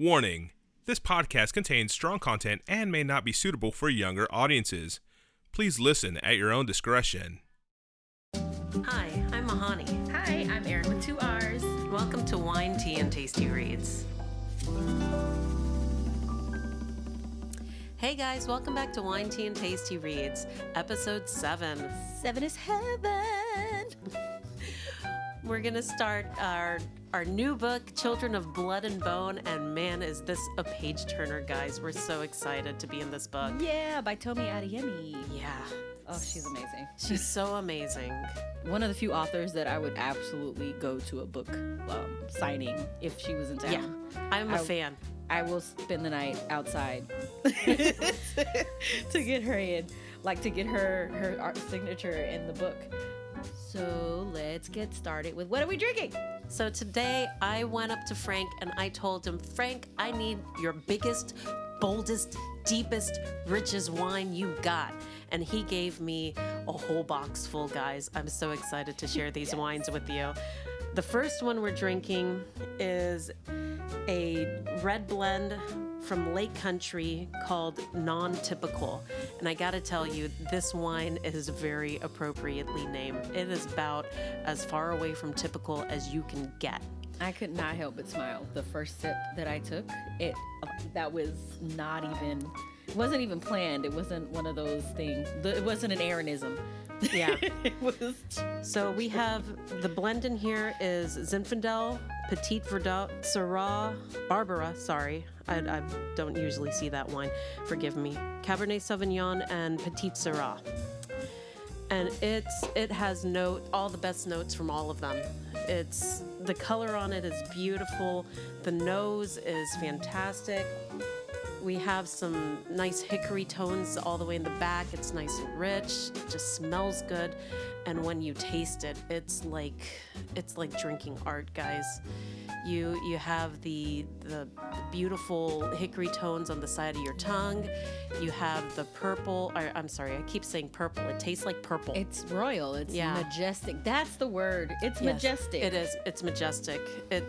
Warning this podcast contains strong content and may not be suitable for younger audiences. Please listen at your own discretion. Hi, I'm Mahani. Hi, I'm Erin with two R's. Welcome to Wine, Tea, and Tasty Reads. Hey guys, welcome back to Wine, Tea, and Tasty Reads, episode 7. Seven is heaven. We're gonna start our our new book, Children of Blood and Bone, and man, is this a page turner, guys! We're so excited to be in this book. Yeah, by Tomi Adeyemi. Yeah, Oh, she's amazing. she's so amazing. One of the few authors that I would absolutely go to a book um, signing if she was in town. Yeah, I'm a I- fan. I will spend the night outside to get her in, like to get her her art signature in the book. So let's get started with what are we drinking? So today I went up to Frank and I told him, Frank, I need your biggest, boldest, deepest, richest wine you got. And he gave me a whole box full, guys. I'm so excited to share these wines with you. The first one we're drinking is a red blend from Lake Country called Non Typical. And I gotta tell you, this wine is very appropriately named. It is about as far away from typical as you can get. I could not help but smile. The first sip that I took, it that was not even it wasn't even planned. It wasn't one of those things. It wasn't an Aaronism. Yeah. it was So we have the blend in here is Zinfandel, Petite Verdot, Syrah, Barbera, sorry. I, I don't usually see that wine. Forgive me. Cabernet Sauvignon and Petite Sirah. And it's it has note all the best notes from all of them. It's the color on it is beautiful. The nose is fantastic. We have some nice hickory tones all the way in the back. It's nice and rich. It just smells good. And when you taste it, it's like it's like drinking art, guys. You you have the the beautiful hickory tones on the side of your tongue. You have the purple. Or, I'm sorry, I keep saying purple. It tastes like purple. it's royal. It's Yeah. majestic. That's the word. It's Yes, majestic. It is. It's majestic. It.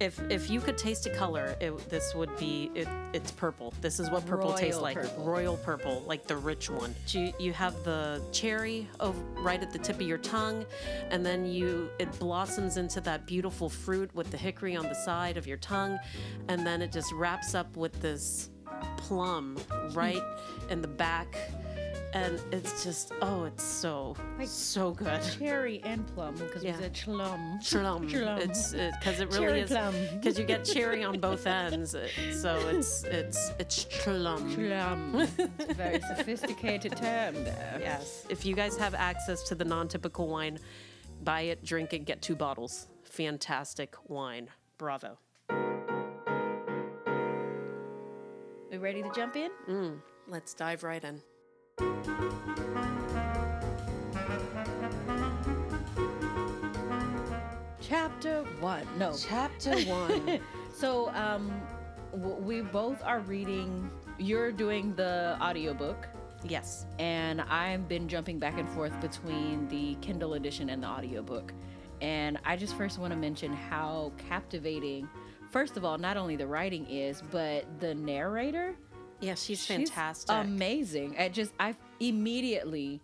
If if you could taste a color, it, this would be it. It's purple. This is what purple tastes Royal like. purple. Royal purple, like the rich one. You you have the cherry right at the tip of your tongue, and then you it blossoms into that beautiful fruit with the hickory on the side of your tongue, and then it just wraps up with this plum right hmm. in the back, and it's just oh, it's so like so good. cherry and plum because Yeah. we said chlum. Plum. Chlum. It's because it, really Cherry is because you get cherry on both ends. uh, So it's it's it's. Chlum. It's a very sophisticated term there. Yes. If you guys have access to the non-typical wine, buy it, drink it, get two bottles. Fantastic wine. Bravo. We ready to jump in? Mm, let's dive right in. Chapter one. No. Chapter one. So um, we both are reading. You're doing the audiobook, yes. and I've been jumping back and forth between the Kindle edition and the audiobook. And I just first want to mention how captivating, first of all, not only the writing is, but the narrator. Yeah, she's She's fantastic. amazing. I just I immediately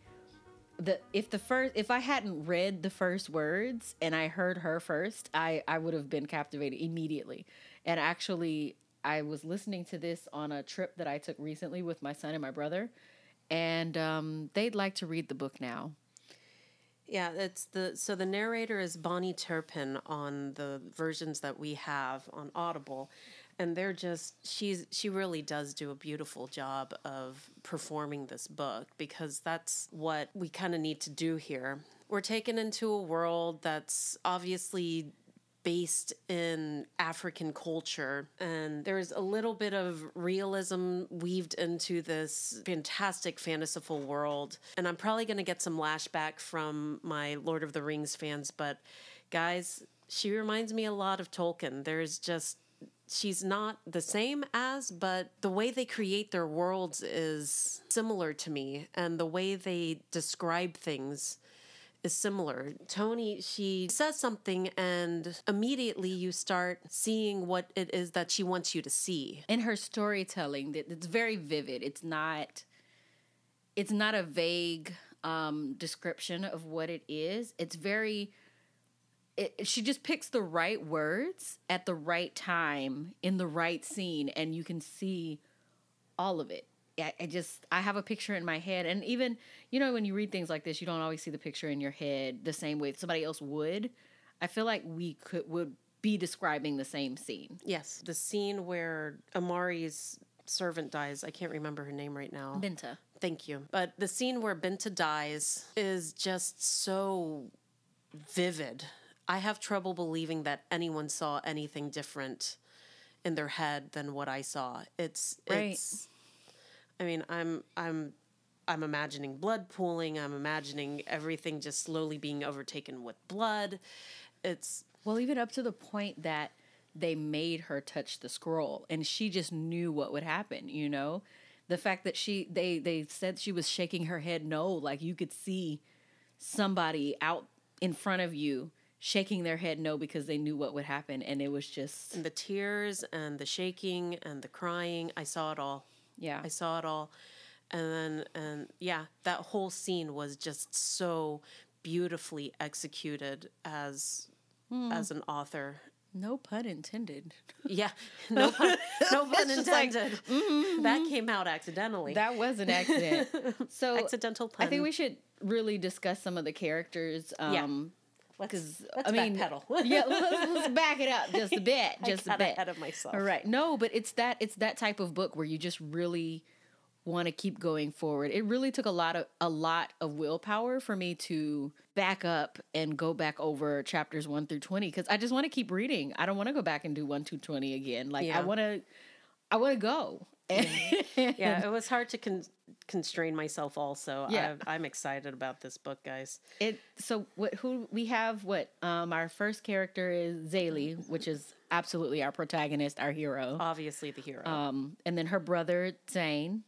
the if the first if I hadn't read the first words and I heard her first, I I would have been captivated immediately. And actually I was listening to this on a trip that I took recently with my son and my brother and um, they'd like to read the book now. Yeah, it's the so the narrator is Bahni Turpin on the versions that we have on Audible, and they're just she's she really does do a beautiful job of performing this book because that's what we kind of need to do here. We're taken into a world that's obviously based in African culture. And there's a little bit of realism weaved into this fantastic fanciful world. And I'm probably going to get some lashback from my Lord of the Rings fans, but guys, she reminds me a lot of Tolkien. There's just she's not the same as, but the way they create their worlds is similar to me, and the way they describe things is similar. Tony, she says something, and immediately you start seeing what it is that she wants you to see. in her storytelling it's very vivid it's not it's not a vague um description of what it is it's very it, she just picks the right words at the right time in the right scene and you can see all of it I, I just i have a picture in my head and even you know when you read things like this you don't always see the picture in your head the same way somebody else would i feel like we could would be describing the same scene Yes, the scene where Amari's servant dies. I can't remember her name right now. Binta. Thank you. But the scene where Binta dies is just so vivid. I have trouble believing that anyone saw anything different in their head than what I saw. It's Right. it's I mean, I'm I'm I'm imagining blood pooling. I'm imagining everything just slowly being overtaken with blood. It's Well, even up to the point that they made her touch the scroll and she just knew what would happen, you know? The fact that she they they said she was shaking her head no, like you could see somebody out in front of you shaking their head no because they knew what would happen and it was just and the tears and the shaking and the crying. I saw it all. yeah. I saw it all. And then, and yeah, that whole scene was just so beautifully executed as hmm. as an author. No pun intended. Yeah, no pun, no pun just like, intended. Mm-hmm. That came out accidentally. That was an accident. So Accidental pun. I think we should really discuss some of the characters. Yeah. Um, Let's, let's I mean, backpedal. yeah, let's, let's back it up just a bit, just a bit. ahead of myself. All right, no, but it's that it's that type of book where you just really want to keep going forward. It really took a lot of a lot of willpower for me to back up and go back over chapters one through twenty because I just want to keep reading. I don't want to go back and do one to twenty again. Like Yeah. I want to, I want to go. Yeah, it was hard to con- constrain myself. Also, Yeah. I, I'm excited about this book, guys. It so what who we have what um our first character is Zélie, which is absolutely our protagonist, our hero. Obviously, the hero. Um and then her brother Tzain.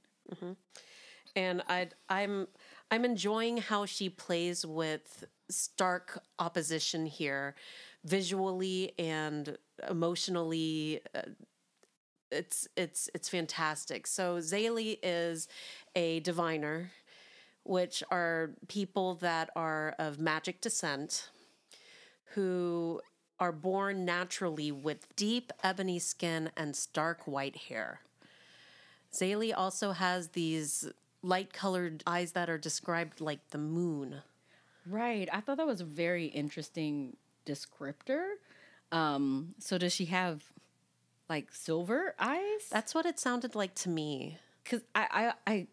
and I I'm I'm enjoying how she plays with stark opposition here, visually and emotionally. Uh, it's it's it's fantastic. So Zélie is a diviner, which are people that are of magic descent, who are born naturally with deep ebony skin and stark white hair. Zélie also has these light colored eyes that are described like the moon. Right. I thought that was a very interesting descriptor. Um so does she have like silver eyes? That's what it sounded like to me. because I, I, I,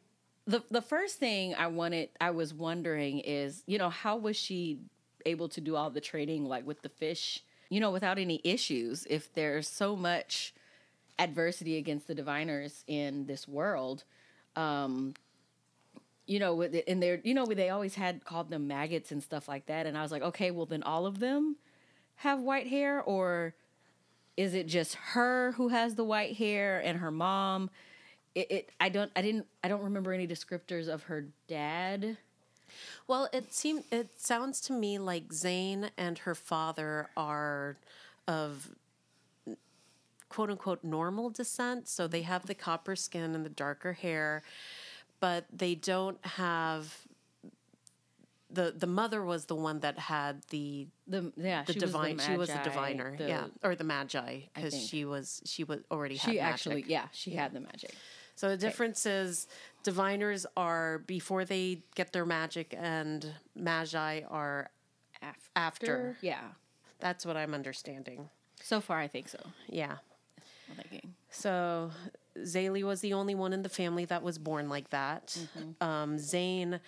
the the first thing I wanted, I was wondering is, you know, how was she able to do all the trading like with the fish, you know, without any issues? If there's so much adversity against the diviners in this world, um, you know, with and they're, you know, they always had called them maggots and stuff like that, and I was like, okay, well then all of them have white hair, or is it just her who has the white hair and her mom? It, it I don't I didn't I don't remember any descriptors of her dad. Well, it seemed it sounds to me like Tzain and her father are of quote unquote normal descent, so they have the copper skin and the darker hair, but they don't have the the mother was the one that had the The yeah, the she divine was the magi, she was a diviner the- yeah or the magi because she was she was already had She magic. actually yeah, she had the magic. So the difference is diviners are before they get their magic and magi are After, After. yeah. that's what I'm understanding. So far, I think so. Yeah. So Zélie was the only one in the family that was born like that. Um, Tzain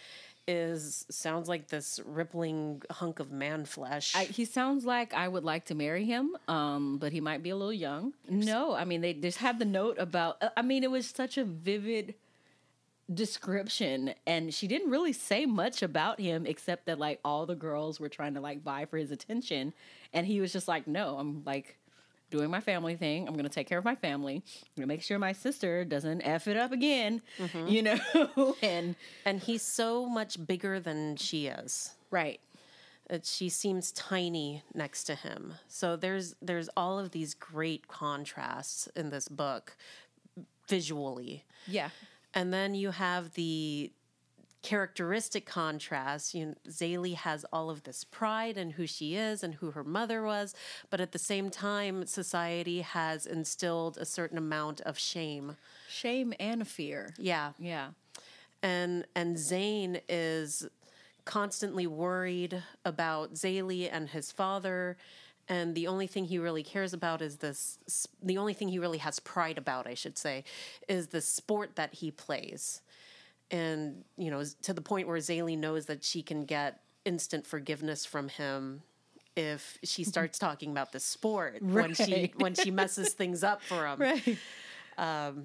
is sounds like this rippling hunk of man flesh. I, he sounds like I would like to marry him, um, but he might be a little young. No, I mean they just had the note about. uh, I mean, it was such a vivid description, and she didn't really say much about him except that like all the girls were trying to like vie for his attention, and he was just like, "No, I'm like." Doing my family thing. I'm gonna take care of my family. I'm gonna make sure my sister doesn't f it up again. Mm-hmm. You know, and and he's so much bigger than she is. right, That she seems tiny next to him. So there's there's all of these great contrasts in this book visually. Yeah. And then you have the characteristic contrast. You know, Zélie has all of this pride in who she is and who her mother was, but at the same time, society has instilled a certain amount of shame. Shame and fear. Yeah, Yeah. and and Tzain is constantly worried about Zélie and his father. And the only thing he really cares about is this. The only thing he really has pride about, I should say, is the sport that he plays. And you know, to the point where Zélie knows that she can get instant forgiveness from him if she starts talking about the sport when she when she messes things up for him. Right.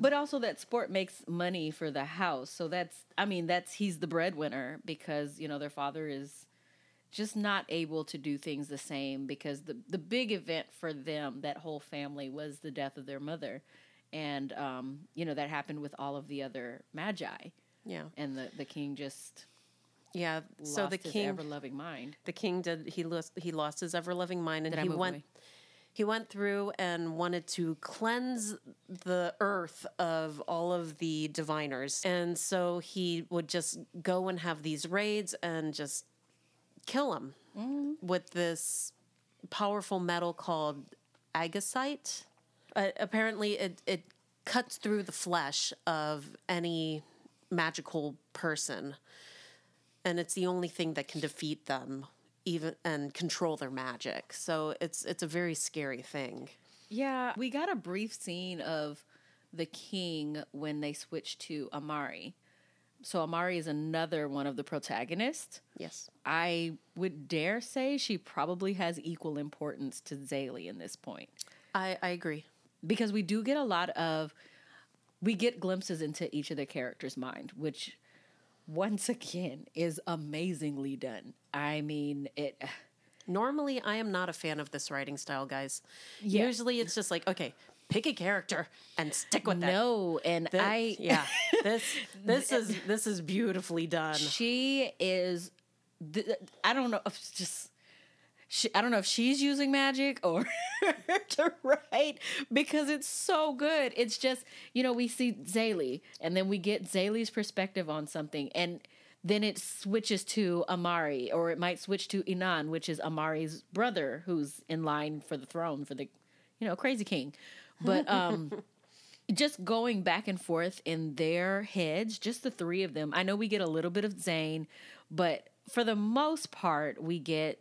but also that sport makes money for the house. So that's I mean, that's he's the breadwinner because, you know, their father is just not able to do things the same because the the big event for them, that whole family, was the death of their mother. And um, you know, that happened with all of the other magi. Yeah, And the, the king just yeah. So the his king, ever loving mind. the king did he lost he lost his ever loving mind and Did he went away? he went through and wanted to cleanse the earth of all of the diviners and so he would just go and have these raids and just kill them with this powerful metal called majacite uh, apparently it, it cuts through the flesh of any magical person. And it's the only thing that can defeat them even and control their magic. So it's it's a very scary thing. Yeah, we got a brief scene of the king when they switch to Amari. So Amari is another one of the protagonists. yes. I would dare say she probably has equal importance to Zélie in this point. I i agree. Because we do get a lot of we get glimpses into each of the characters' mind, which once again is amazingly done. I mean, it uh, normally i am not a fan of this writing style guys Yeah. usually it's just like okay pick a character and stick with that no, and I yeah this this is this is beautifully done she is th- i don't know just she, i don't know if she's using magic or to write because it's so good it's just you know we see zélie and then we get zélie's perspective on something and then it switches to amari or it might switch to inan which is amari's brother who's in line for the throne for the you know crazy king but um just going back and forth in their heads, just the three of them. I know we get a little bit of Tzain, but for the most part, we get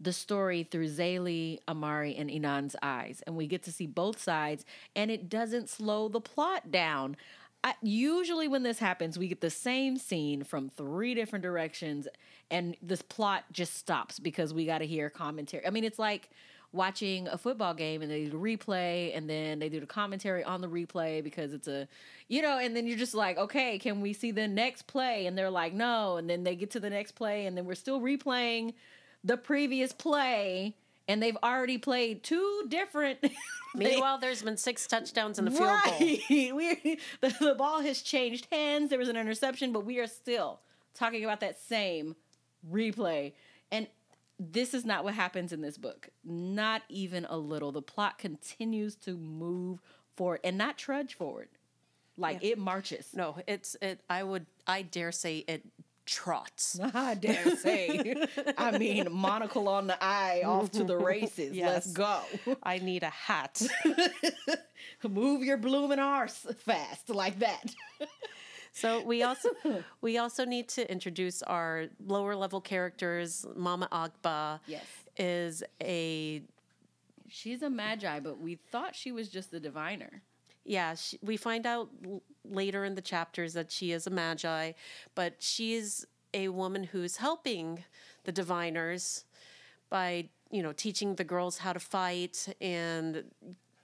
the story through Zélie, Amari, and Inan's eyes, and we get to see both sides, and it doesn't slow the plot down. I, usually, when this happens, we get the same scene from three different directions, and this plot just stops because we got to hear commentary. I mean, it's like watching a football game and they do the replay and then they do the commentary on the replay because it's a you know and then you're just like okay can we see the next play and they're like no and then they get to the next play and then we're still replaying the previous play and they've already played two different meanwhile there's been six touchdowns in the field goal. Right. we the, the ball has changed hands. There was an interception but we are still talking about that same replay. And this is not what happens in this book. Not even a little. The plot continues to move forward and not trudge forward. Like it marches. No it's it i would i dare say it trots I dare say. I mean, monocle on the eye, off to the races. Let's Yes. go. i need a hat Move your blooming arse fast like that. So we also we also need to introduce our lower level characters. Mama Agba Yes. is a She's a magi, but we thought she was just the diviner. Yeah. She, we find out l- later in the chapters that she is a magi, but she's a woman who's helping the diviners by you know teaching the girls how to fight and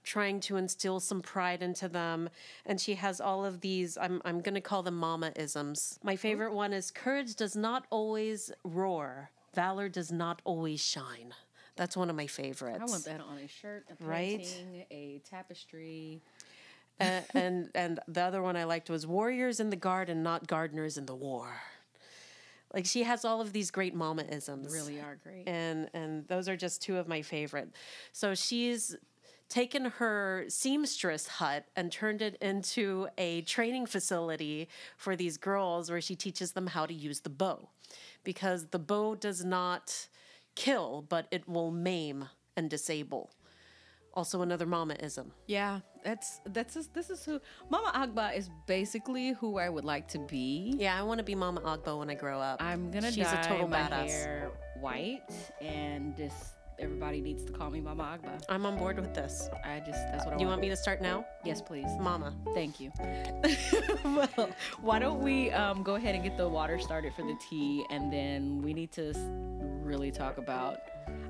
trying to instill some pride into them and she has all of these i'm, I'm going to call them mama isms my oh. favorite one is courage does not always roar valor does not always shine that's one of my favorites I want that on a shirt, a Right? a tapestry. A- and and the other one I liked was warriors in the garden, not gardeners in the war. Like she has all of these great mama isms. Really are great. And and those are just two of my favorite. So she's taken her seamstress hut and turned it into a training facility for these girls where she teaches them how to use the bow. Because the bow does not kill, but it will maim and disable. Also another mama ism. Yeah, that's that's just, this is who Mama Agba is basically who I would like to be. Yeah, I want to be Mama Agba when I grow up. I'm gonna She's dye a total my badass. hair white, and just everybody needs to call me Mama Agba. I'm on board with this. I just that's what I You want. You want me to start now? Yes, please. Mama. Thank you. well, why don't we um, go ahead and get the water started for the tea, and then we need to really talk about.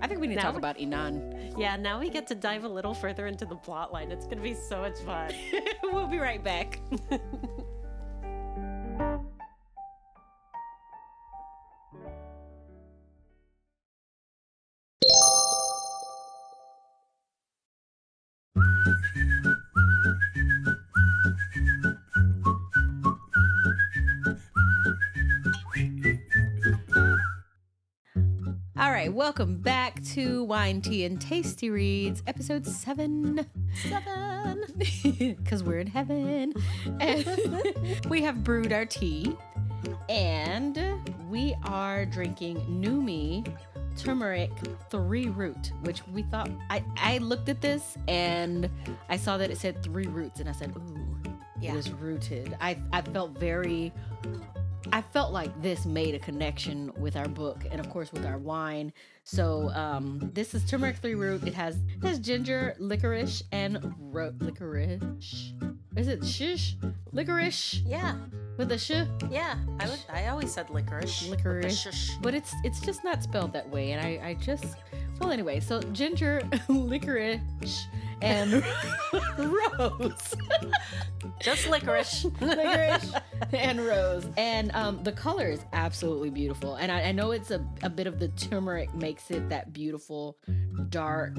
I think we need to talk about Inan. Yeah, now we get to dive a little further into the plot line. It's going to be so much fun. we'll be right back. welcome back to Wine, Tea, and Tasty Reads, episode seven. Seven. Because we're in heaven. And we have brewed our tea, and we are drinking Numi turmeric three root, which we thought. I, I looked at this and I saw that it said three roots, and I said, Ooh, Yeah. it is rooted. I, I felt very I felt like this made a connection with our book and of course with our wine. So um, this is turmeric three root. It has it has ginger, licorice, and ro- licorice. Is it shish? Licorice Yeah, with a sh? yeah. I would. I always said licorice. Licorice. But it's it's just not spelled that way. And I, I just well anyway, so ginger, licorice, and rose. Just licorice. licorice and rose. And um, the color is absolutely beautiful. And I, I know it's a, a bit of the turmeric makes it that beautiful dark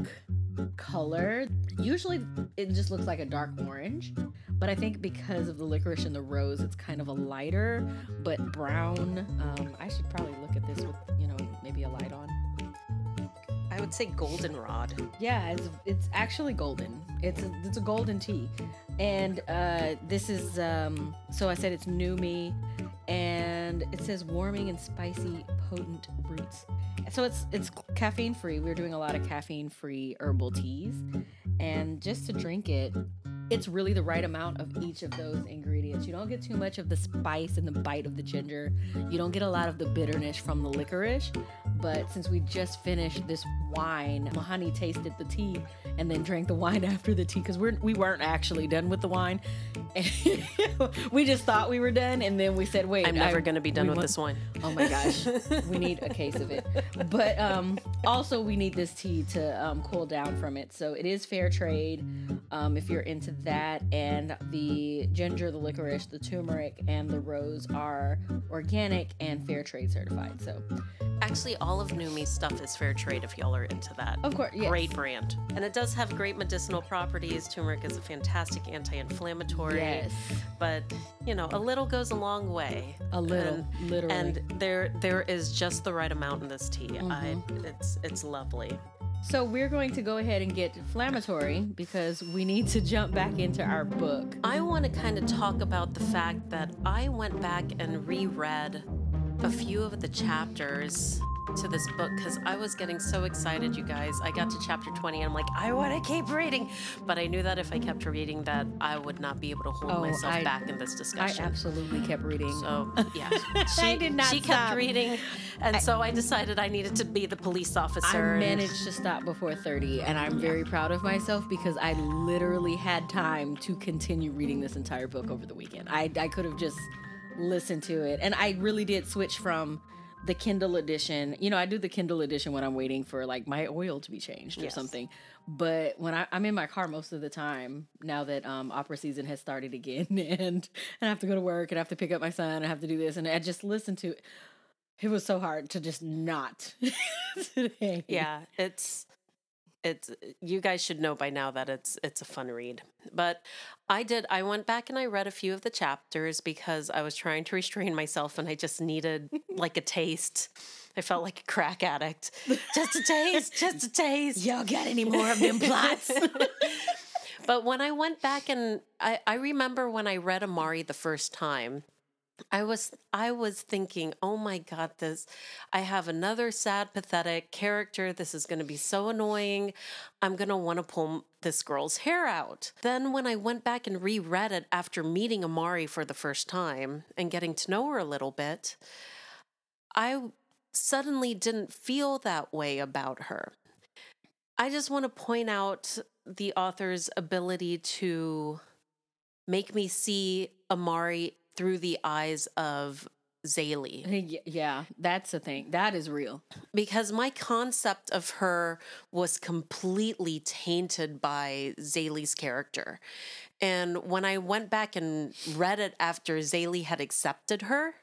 color. Usually it just looks like a dark orange. But I think because of the licorice and the rose, it's kind of a lighter but brown. Um, I should probably look at this with, you know, maybe a light on. I would say goldenrod. Yeah, it's, it's actually golden. It's a, it's a golden tea, and uh, this is um. So I said it's Numi, and it says warming and spicy, potent roots. So it's it's caffeine free. We're doing a lot of caffeine free herbal teas, and just to drink it, it's really the right amount of each of those ingredients. You don't get too much of the spice and the bite of the ginger. You don't get a lot of the bitterness from the licorice. But since we just finished this wine, Mahani tasted the tea and then drank the wine after the tea because we're we weren't actually done with the wine. we just thought we were done, and then we said, "Wait, I'm never going to be done with want- this wine. Oh my gosh, we need a case of it. But um, also, we need this tea to um, cool down from it. So it is fair trade um, if you're into that. And the ginger, the licorice, the turmeric, and the rose are organic and fair trade certified. So, Actually, all of Numi's stuff is fair trade if y'all are into that. of course, yes. Great brand. And it does have great medicinal properties. Turmeric is a fantastic anti inflammatory. Yes. But, you know, a little goes a long way. A little, And- literally. And there there is just the right amount in this tea. Mm-hmm. it's it's lovely. So we're going to go ahead and get inflammatory because we need to jump back into our book. I want to kind of talk about the fact that I went back and reread a few of the chapters to this book because I was getting so excited, you guys. I got to chapter 20 and I'm like, I want to keep reading. But I knew that if I kept reading that, I would not be able to hold Oh, myself I- back in this discussion. I absolutely kept reading. So yeah, she, I did not She stop. kept reading, and so I decided I needed to be the police officer. I managed to stop before 30, and I'm very proud of myself because I literally had time to continue reading this entire book over the weekend. I, I could have just listened to it, and I really did switch from the Kindle edition. You know, I do the Kindle edition when I'm waiting for like my oil to be changed or something. But when I, I'm in my car most of the time, now that um, opera season has started again, and, and I have to go to work and I have to pick up my son, and I have to do this, and I just listen to it. It was so hard to just not today. Yeah, it's it's eh, you guys should know by now that it's it's a fun read. But I did I went back and I read a few of the chapters because I was trying to restrain myself and I just needed like a taste. I felt like a crack addict. Just a taste, just a taste. Y'all got any more of them plots? But when I went back and I, I remember when I read Amari the first time, I was I was thinking, oh my god, this I have another sad, pathetic character. This is gonna be so annoying. I'm gonna want to pull this girl's hair out. Then when I went back and reread it after meeting Amari for the first time and getting to know her a little bit, I suddenly didn't feel that way about her. I just want to point out the author's ability to make me see Amari through the eyes of Zélie yeah, that's the thing. That is real. because my concept of her was completely tainted by Zélie's character. And when I went back and read it after Zélie had accepted her,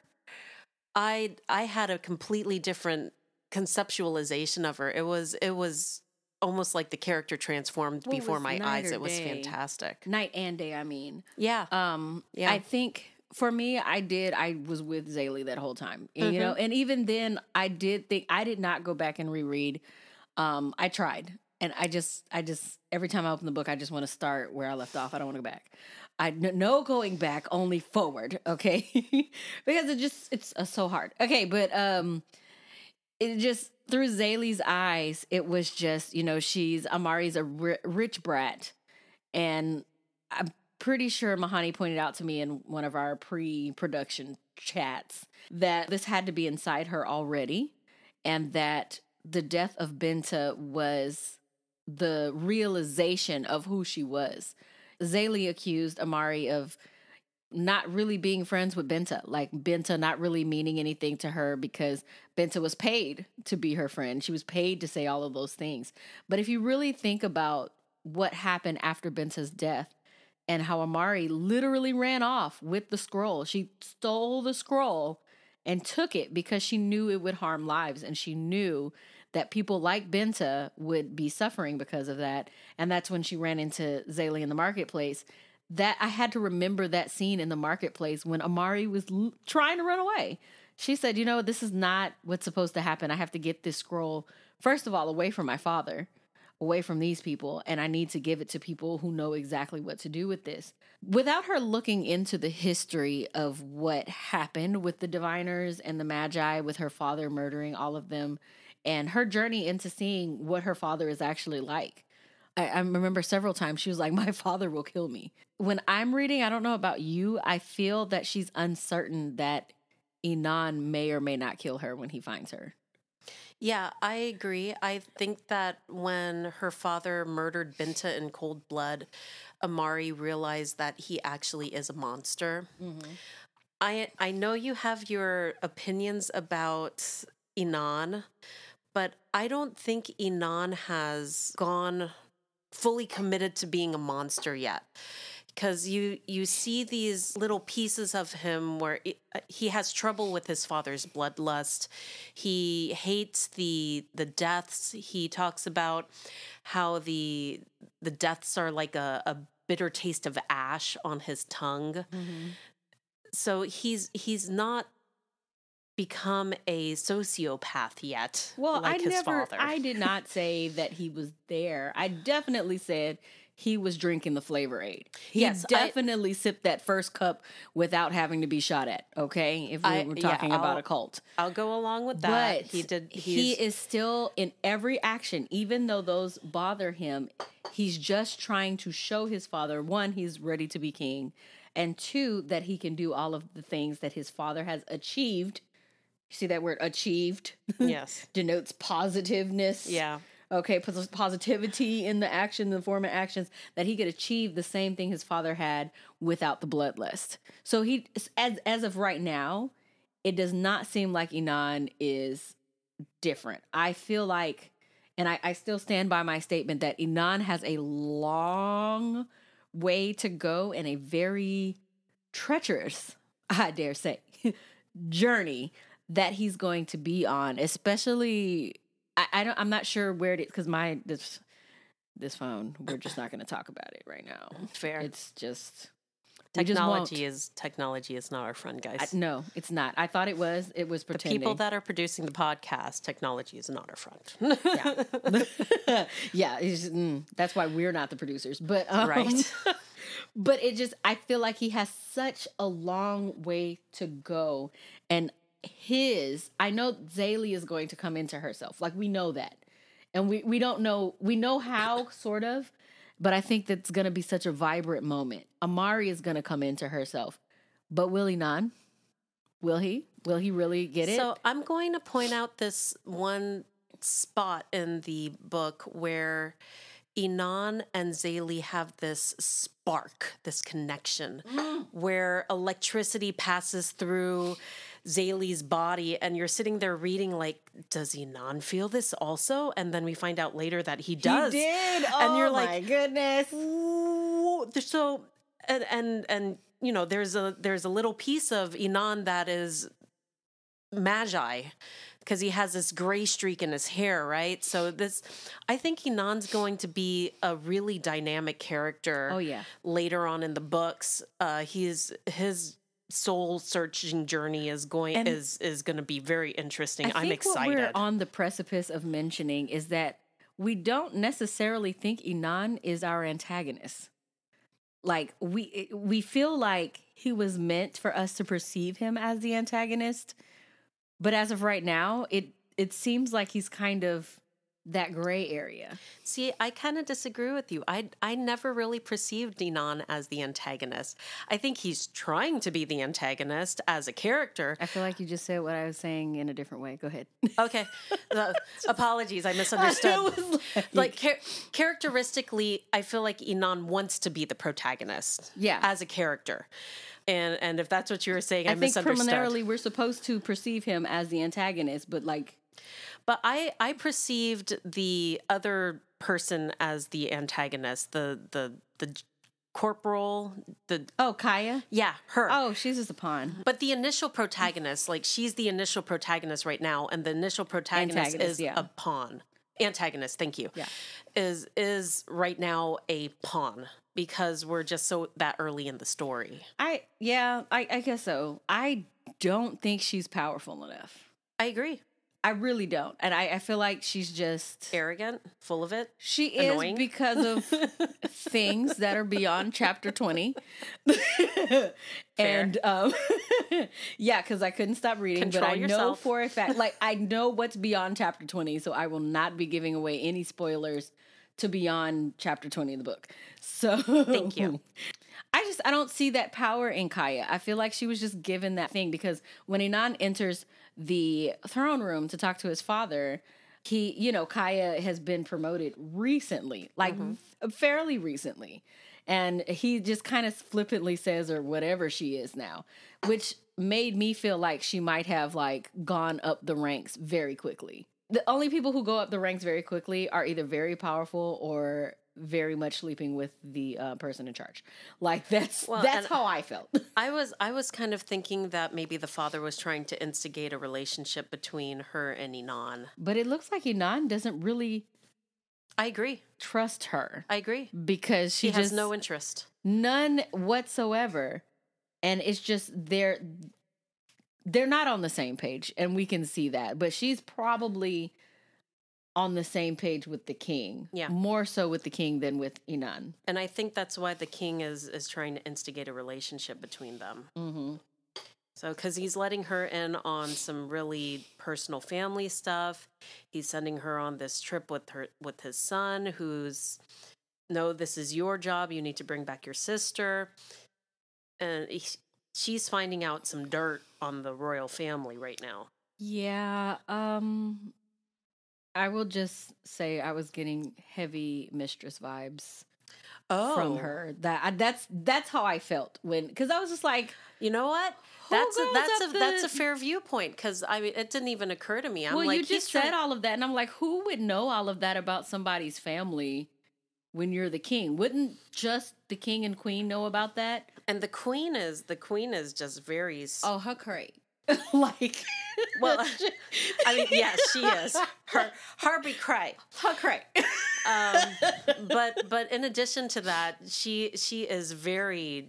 I I had a completely different conceptualization of her. It was it was almost like the character transformed it before my eyes. It was day. fantastic. Night and day, I mean. Yeah. Um, Yeah. I think for me, I did. I was with Zélie that whole time, and, you know, Mm-hmm. and even then, I did think I did not go back and reread. Um, I tried, and I just, I just every time I open the book, I just want to start where I left off. I don't want to go back. I no going back, only forward. Okay, because it just it's uh, so hard. Okay, but um, it just through Zélie's eyes, it was just you know she's Amari's a rich brat, and I'm pretty sure Mahani pointed out to me in one of our pre-production chats that this had to be inside her already, and that the death of Binta was the realization of who she was. Zélie accused Amari of not really being friends with Binta, like Binta not really meaning anything to her because Binta was paid to be her friend. She was paid to say all of those things. But if you really think about what happened after Binta's death and how Amari literally ran off with the scroll, she stole the scroll and took it because she knew it would harm lives and she knew that people like Binta would be suffering because of that. And that's when she ran into Zélie in the marketplace that I had to remember that scene in the marketplace when Amari was l- trying to run away. She said, "You know, this is not what's supposed to happen. I have to get this scroll first of all away from my father, away from these people, and I need to give it to people who know exactly what to do with this." Without her looking into the history of what happened with the diviners and the magi with her father murdering all of them and her journey into seeing what her father is actually like. I, remember several times she was like, My father will kill me. When I'm reading, I don't know about you, I feel that she's uncertain that Inan may or may not kill her when he finds her. Yeah, I agree. I think that when her father murdered Binta in cold blood, Amari realized that he actually is a monster. Mm-hmm. I I know you have your opinions about Inan, but I don't think Inan has gone fully committed to being a monster yet. Because you you see these little pieces of him where it, uh, he has trouble with his father's bloodlust. He hates the the deaths. He talks about how the the deaths are like a, a bitter taste of ash on his tongue so he's he's not become a sociopath yet Well, like I his never, father I did not say that he was there. I definitely said he was drinking the flavor aid. He Yes, I- definitely sipped that first cup without having to be shot at. Okay, if we I- were yeah, talking about a cult. i'll go along with that But he did he is still in every action, even though those bother him. He's just trying to show his father one, he's ready to be king, and two, that he can do all of the things that his father has achieved. You see that word achieved? yes Denotes positiveness. yeah Okay, pos- positivity in the action, the form of actions, that he could achieve the same thing his father had without the bloodlust. So he, as as of right now, it does not seem like Inan is different. I feel like, and I, I still stand by my statement that Inan has a long way to go and a very treacherous, I dare say, journey that he's going to be on, especially I, I don't I'm not sure where it is because my this this phone. We're just not going to talk about it right now. Fair. It's just we just technology is technology is not our friend, guys. I, no, it's not. I thought it was. It was pretending. the people that are producing the podcast, technology is not our friend. yeah, yeah. Just, mm, that's why we're not the producers. But um, Right. but it just I feel like he has such a long way to go, and his I know Zélie is going to come into herself. Like we know that, and we we don't know we know how sort of, but I think that's going to be such a vibrant moment. Amari is going to come into herself, but will he not? Will he? Will he really get it? So I'm going to point out this one spot in the book where Inan and Zélie have this spark, this connection, mm. where electricity passes through Zélie's body, and you're sitting there reading, like, does Inan feel this also? And then we find out later that he does. He did. And you're Oh like, my goodness. Ooh, so and and and you know there's a there's a little piece of Inan that is magi because he has this gray streak in his hair, right? So this I think Inan's going to be a really dynamic character. Oh, yeah. Later on in the books, uh he's his soul searching journey is going And- is is going to be very interesting. I I'm think excited. what we're on the precipice of mentioning is that we don't necessarily think Inan is our antagonist. Like we eh, we feel like he was meant for us to perceive him as the antagonist, but as of right now, it it seems like he's kind of that gray area. See, I kind of disagree with you. I I never really perceived Inan as the antagonist. I think he's trying to be the antagonist as a character. I feel like you just said what I was saying in a different way. Go ahead. Okay, Uh, apologies, I misunderstood. Was like- like char- characteristically, I feel like Inan wants to be the protagonist. Yeah. as a character, and and if that's what you were saying, I, I think misunderstood. preliminarily we're supposed to perceive him as the antagonist, but like But I I perceived the other person as the antagonist, the the the corporal, the oh Kaea, yeah, her. oh she's just a pawn. But the initial protagonist, like she's the initial protagonist right now, and the initial protagonist Antagonist, is yeah. a pawn. Antagonist, thank you. Yeah. Is is right now a pawn because we're just so that early in the story. I yeah, I, I guess so. I don't think she's powerful enough. I agree. I really don't, and I, I feel like she's just Arrogant, full of it. she is because of things that are beyond chapter twenty. and um, yeah, because I couldn't stop reading, but Control I know yourself. for a fact, like I know what's beyond chapter twenty, so I will not be giving away any spoilers to beyond chapter twenty of the book. So Thank you. I just I don't see that power in Kaea. I feel like she was just given that thing because when Inan enters the throne room to talk to his father, he, you know, Kaea has been promoted recently, like mm-hmm. uh, fairly recently. And he just kind of flippantly says or whatever she is now, which made me feel like she might have like gone up the ranks very quickly. The only people who go up the ranks very quickly are either very powerful or very much sleeping with the uh, person in charge. Like that's Well, that's how I felt. I was I was kind of thinking that maybe the father was trying to instigate a relationship between her and Inan. but it looks like Inan doesn't really I agree. trust her I agree. because she She has just no interest. none whatsoever, and it's just they're they're not on the same page, and we can see that. But she's probably on the same page with the king. Yeah. more so with the king than with Inan. And I think that's why the king is is trying to instigate a relationship between them. Mm-hmm. So, because he's letting her in on some really personal family stuff, he's sending her on this trip with her with his son, who's no, this is your job. You need to bring back your sister, and he, she's finding out some dirt on the royal family right now. Yeah. Um I will just say I was getting heavy mistress vibes Oh, from her. That I, that's that's how I felt when cuz I was just like You know what? That's a, that's a up that's a fair viewpoint because I mean it didn't even occur to me. I'm well, like you just said trying- all of that, and I'm like, who would know all of that about somebody's family when you're the king? Wouldn't just the king and queen know about that? and the queen is the queen is just very Oh, her great. like, Well, I mean, yes, she is. Her Harvey cry. her cray. Um, but but in addition to that, she she is very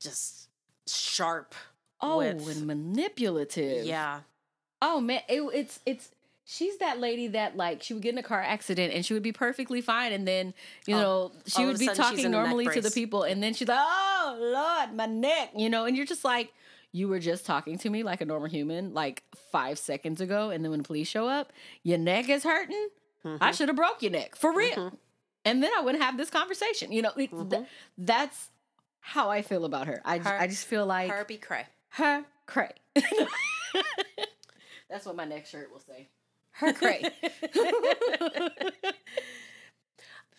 just sharp. Oh, with- and manipulative. Yeah. Oh man, it, it's it's she's that lady that like she would get in a car accident and she would be perfectly fine, and then you Oh, know she would be talking in a neck normally to the people, and then she's like, "Oh Lord, my neck," you know, and you're just like, you were just talking to me like a normal human like five seconds ago, and then when the police show up, your neck is hurting. Mm-hmm. I should have broke your neck for real, and then I wouldn't have this conversation. You know, it's th- that's how I feel about her. I, j- Her- I just feel like Harvey cry. her cray. That's what my next shirt will say. Her cray.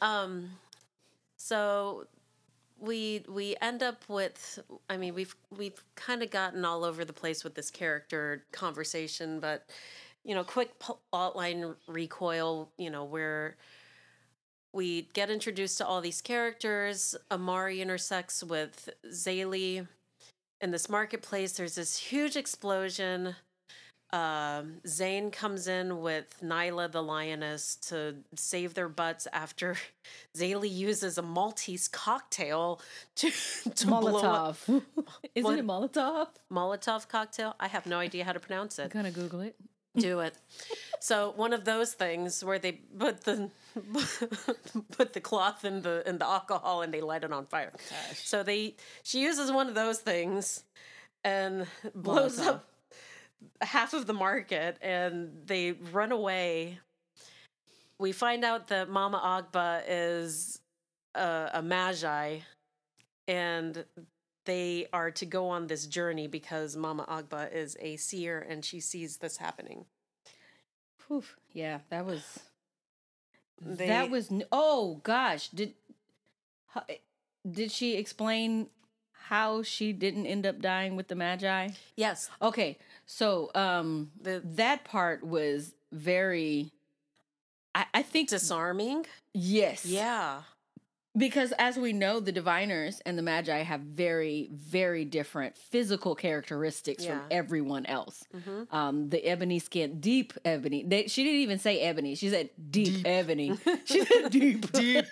Um, so we we end up with. I mean, we've we've kind of gotten all over the place with this character conversation, but you know, quick plot line recoil. You know, where we get introduced to all these characters. Amari intersects with Zélie in this marketplace. There's this huge explosion. Um, Tzain comes in with Nailah the lioness to save their butts after Zélie uses a Maltese cocktail to, to blow up. Molotov. Isn't What? it Molotov? Molotov cocktail. I have no idea how to pronounce it. I'm gonna Google it. Do it. So one of those things where they put the put the cloth in the in the alcohol and they light it on fire. So they she uses one of those things and blows Molotov. up half of the market and they run away. We find out that Mama Agba is a, a magi and they are to go on this journey because Mama Agba is a seer and she sees this happening. Whew. Yeah, that was. They- that was. Oh gosh, did did she explain how she didn't end up dying with the Magi? Yes, Okay, so um, The- that part was very. I, I think disarming. yes, Yeah. Because as we know, the diviners and the magi have very, very different physical characteristics from everyone else. Mhm. Um, the ebony skin, deep ebony. They, she didn't even say ebony; she said deep, ebony. She said deep, deep.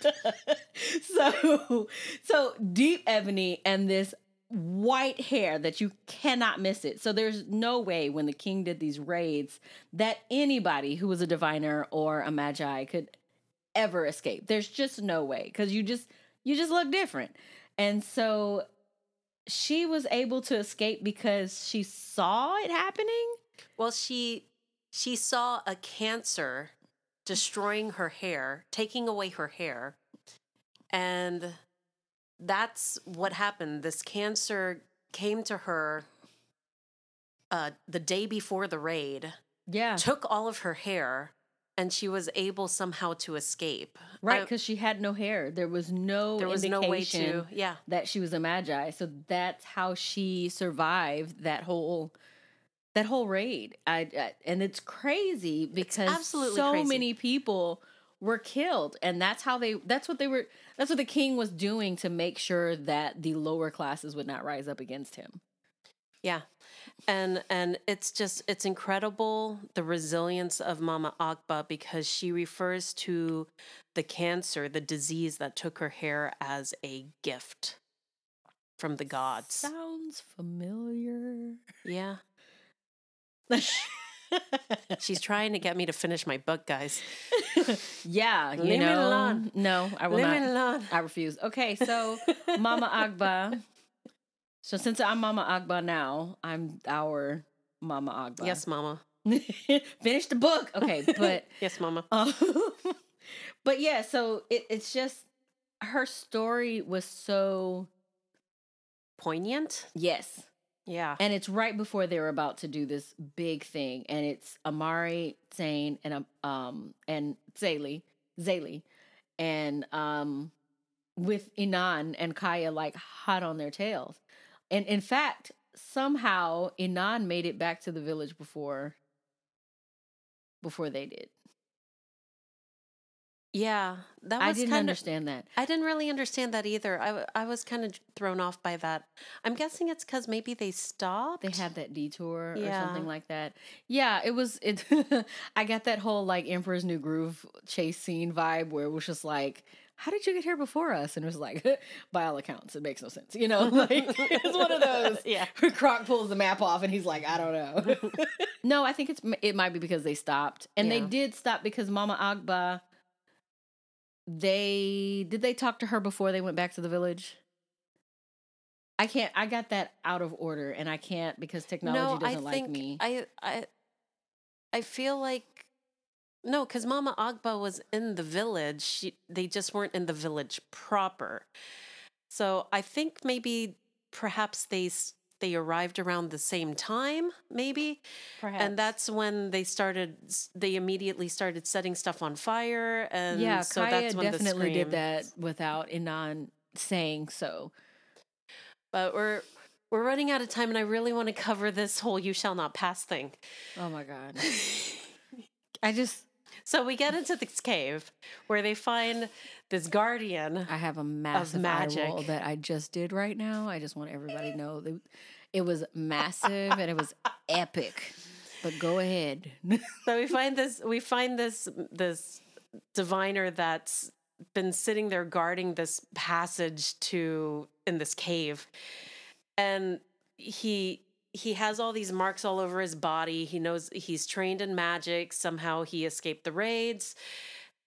so, so deep ebony and this white hair that you cannot miss it. So there's no way when the king did these raids that anybody who was a diviner or a magi could ever escape. There's just no way because you just you just look different. And so she was able to escape because she saw it happening. Well, she she saw a cancer destroying her hair, taking away her hair, and that's what happened. This cancer came to her uh, the day before the raid, Yeah. took all of her hair, and she was able somehow to escape. Right, because she had no hair. There was no there was no way indication to. Yeah. that she was a magi. So that's how she survived that whole that whole raid. I, I and it's crazy because absolutely so crazy. many people were killed and that's how they that's what they were that's what the king was doing to make sure that the lower classes would not rise up against him. Yeah. And and it's just it's incredible the resilience of Mama Agba because she refers to the cancer, the disease that took her hair as a gift from the gods. Sounds familiar. Yeah. She's trying to get me to finish my book, guys. yeah, you Leave me know. alone. No, I will Leave not. I refuse. Okay, so Mama Agba. So since I'm Mama Agba now, I'm our Mama Agba. Yes, Mama. Finish the book. Okay, but Yes, Mama. uh, but yeah, so it, it's just her story was so Poignant? yes. Yeah. And it's right before they're about to do this big thing. And it's Amari, Tzain, and um, um and Zélie, Zélie, and um with Inan and Kaea like hot on their tails. And in fact, somehow Inan made it back to the village before before they did. Yeah, that was I didn't kind understand that. I didn't really understand that either. I I was kind of thrown off by that. I'm guessing it's because maybe they stopped. They had that detour or something like that. Yeah, it was. It. I got that whole like Emperor's New Groove chase scene vibe where it was just like, "How did you get here before us?" And it was like, by all accounts, it makes no sense. You know, like it's one of those. Yeah. where Croc pulls the map off and he's like, "I don't know." no, I think it's it might be because they stopped, and they did stop because Mama Agba. They did they talk to her before they went back to the village? I can't. I got that out of order, and I can't because technology doesn't I like me. I I I feel like no, because Mama Agba was in the village. She, they just weren't in the village proper. So I think maybe perhaps they they arrived around the same time, maybe, Perhaps. and that's when they started. They immediately started setting stuff on fire, and yeah. so Kaea that's when definitely the did that without Inan saying so. But we're we're running out of time, and I really want to cover this whole "you shall not pass" thing. Oh my god. I just So we get into this cave where they find this guardian. I have a massive magic. roll that I just did right now. I just want everybody to know that it was massive and it was epic. But go ahead. So we find this we find this this diviner that's been sitting there guarding this passage to in this cave. And he he has all these marks all over his body. He knows he's trained in magic. Somehow he escaped the raids.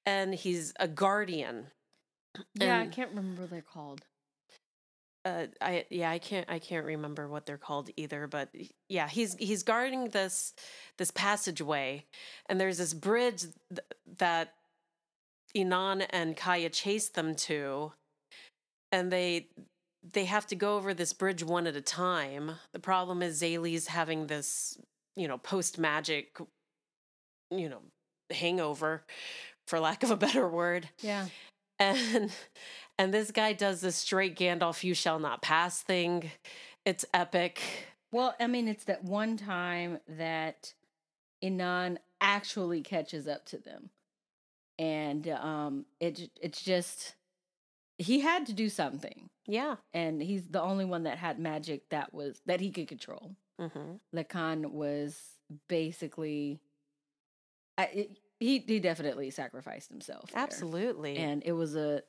And he's a guardian. yeah, I can't remember what they're called. uh i yeah i can't i can't remember what they're called either but yeah he's he's guarding this this passageway and there's this bridge th- that inan and kaea chase them to and they they have to go over this bridge one at a time the problem is Zélie's having this you know post magic you know hangover for lack of a better word Yeah. and and this guy does this straight Gandalf "you shall not pass" thing. It's epic. Well, I mean, it's that one time that Inan actually catches up to them, and um, it it's just he had to do something, Yeah. and he's the only one that had magic that was that he could control. hmm Lekan was basically, I, it, he he definitely sacrificed himself. there. Absolutely. and it was a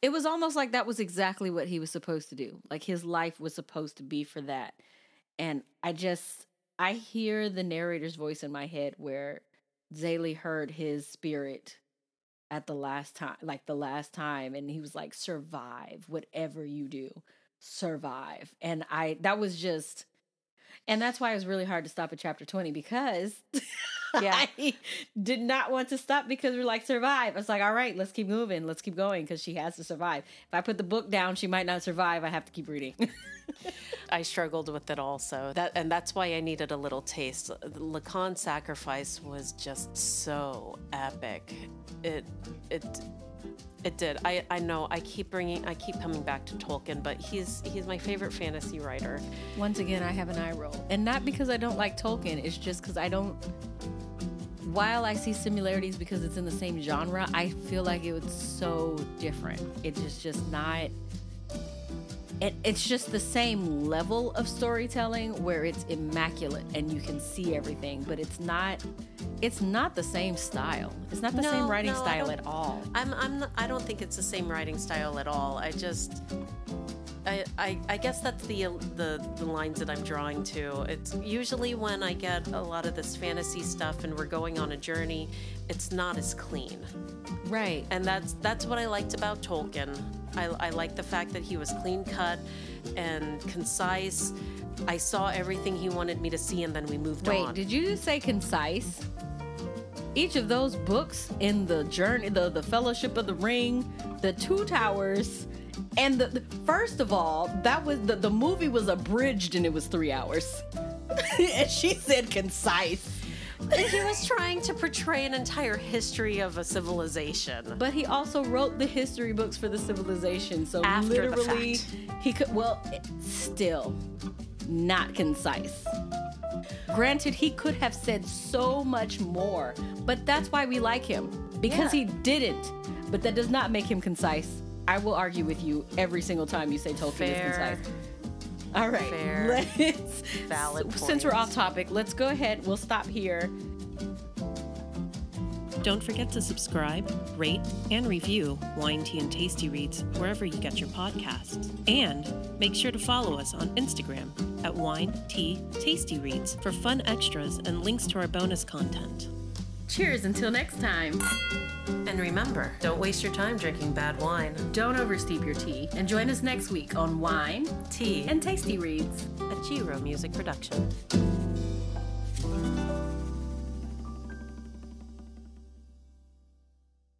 it was almost like that was exactly what he was supposed to do like his life was supposed to be for that and i just i hear the narrator's voice in my head where Zélie heard his spirit at the last time like the last time and he was like survive whatever you do survive. And i that was just and that's why it was really hard to stop at chapter 20 because Yeah. I did not want to stop because we're like survive. I was like, all right, let's keep moving, let's keep going because she has to survive. If I put the book down, she might not survive. I have to keep reading. I struggled with it also. That and that's why I needed a little taste. The Lekan sacrifice was just so epic. It it it did. I I know. I keep bringing. I keep coming back to Tolkien, but he's he's my favorite fantasy writer. Once again, I have an eye roll, and not because I don't like Tolkien. It's just because I don't. While I see similarities because it's in the same genre, I feel like it was so different. It is just not. It, it's just the same level of storytelling where it's immaculate and you can see everything, but it's not. It's not the same style. It's not the No, same writing no, style at all. I'm I'm not, I don't think it's the same writing style at all. I just I, I, I guess that's the, the the lines that I'm drawing to. It's usually when I get a lot of this fantasy stuff and we're going on a journey, it's not as clean. Right. And that's that's what I liked about Tolkien. I, I like the fact that he was clean cut and concise. I saw everything he wanted me to see, and then we moved Wait, on. Wait, did you just say concise? Each of those books in the journey, the the Fellowship of the Ring, the Two Towers, and the, the- first of all, that was the the movie was abridged and it was three hours, and she said concise. he was trying to portray an entire history of a civilization. But he also wrote the history books for the civilization, so After the literally fact. he could. Well, still not concise. Granted, he could have said so much more, but that's why we like him because Yeah. he didn't. but that does not make him concise. I will argue with you every single time you say Tolkien Fair. is concise. All right, Fair. let's. Valid Since we're off topic, let's go ahead. We'll stop here. Don't forget to subscribe, rate, and review Wine, Tea, and Tasty Reads wherever you get your podcasts. And make sure to follow us on Instagram at Wine, Tea, Tasty Reads for fun extras and links to our bonus content. Cheers until next time. And remember, don't waste your time drinking bad wine. Don't oversteep your tea. And join us next week on Wine Tea and Tasty Reads. a Giro music production.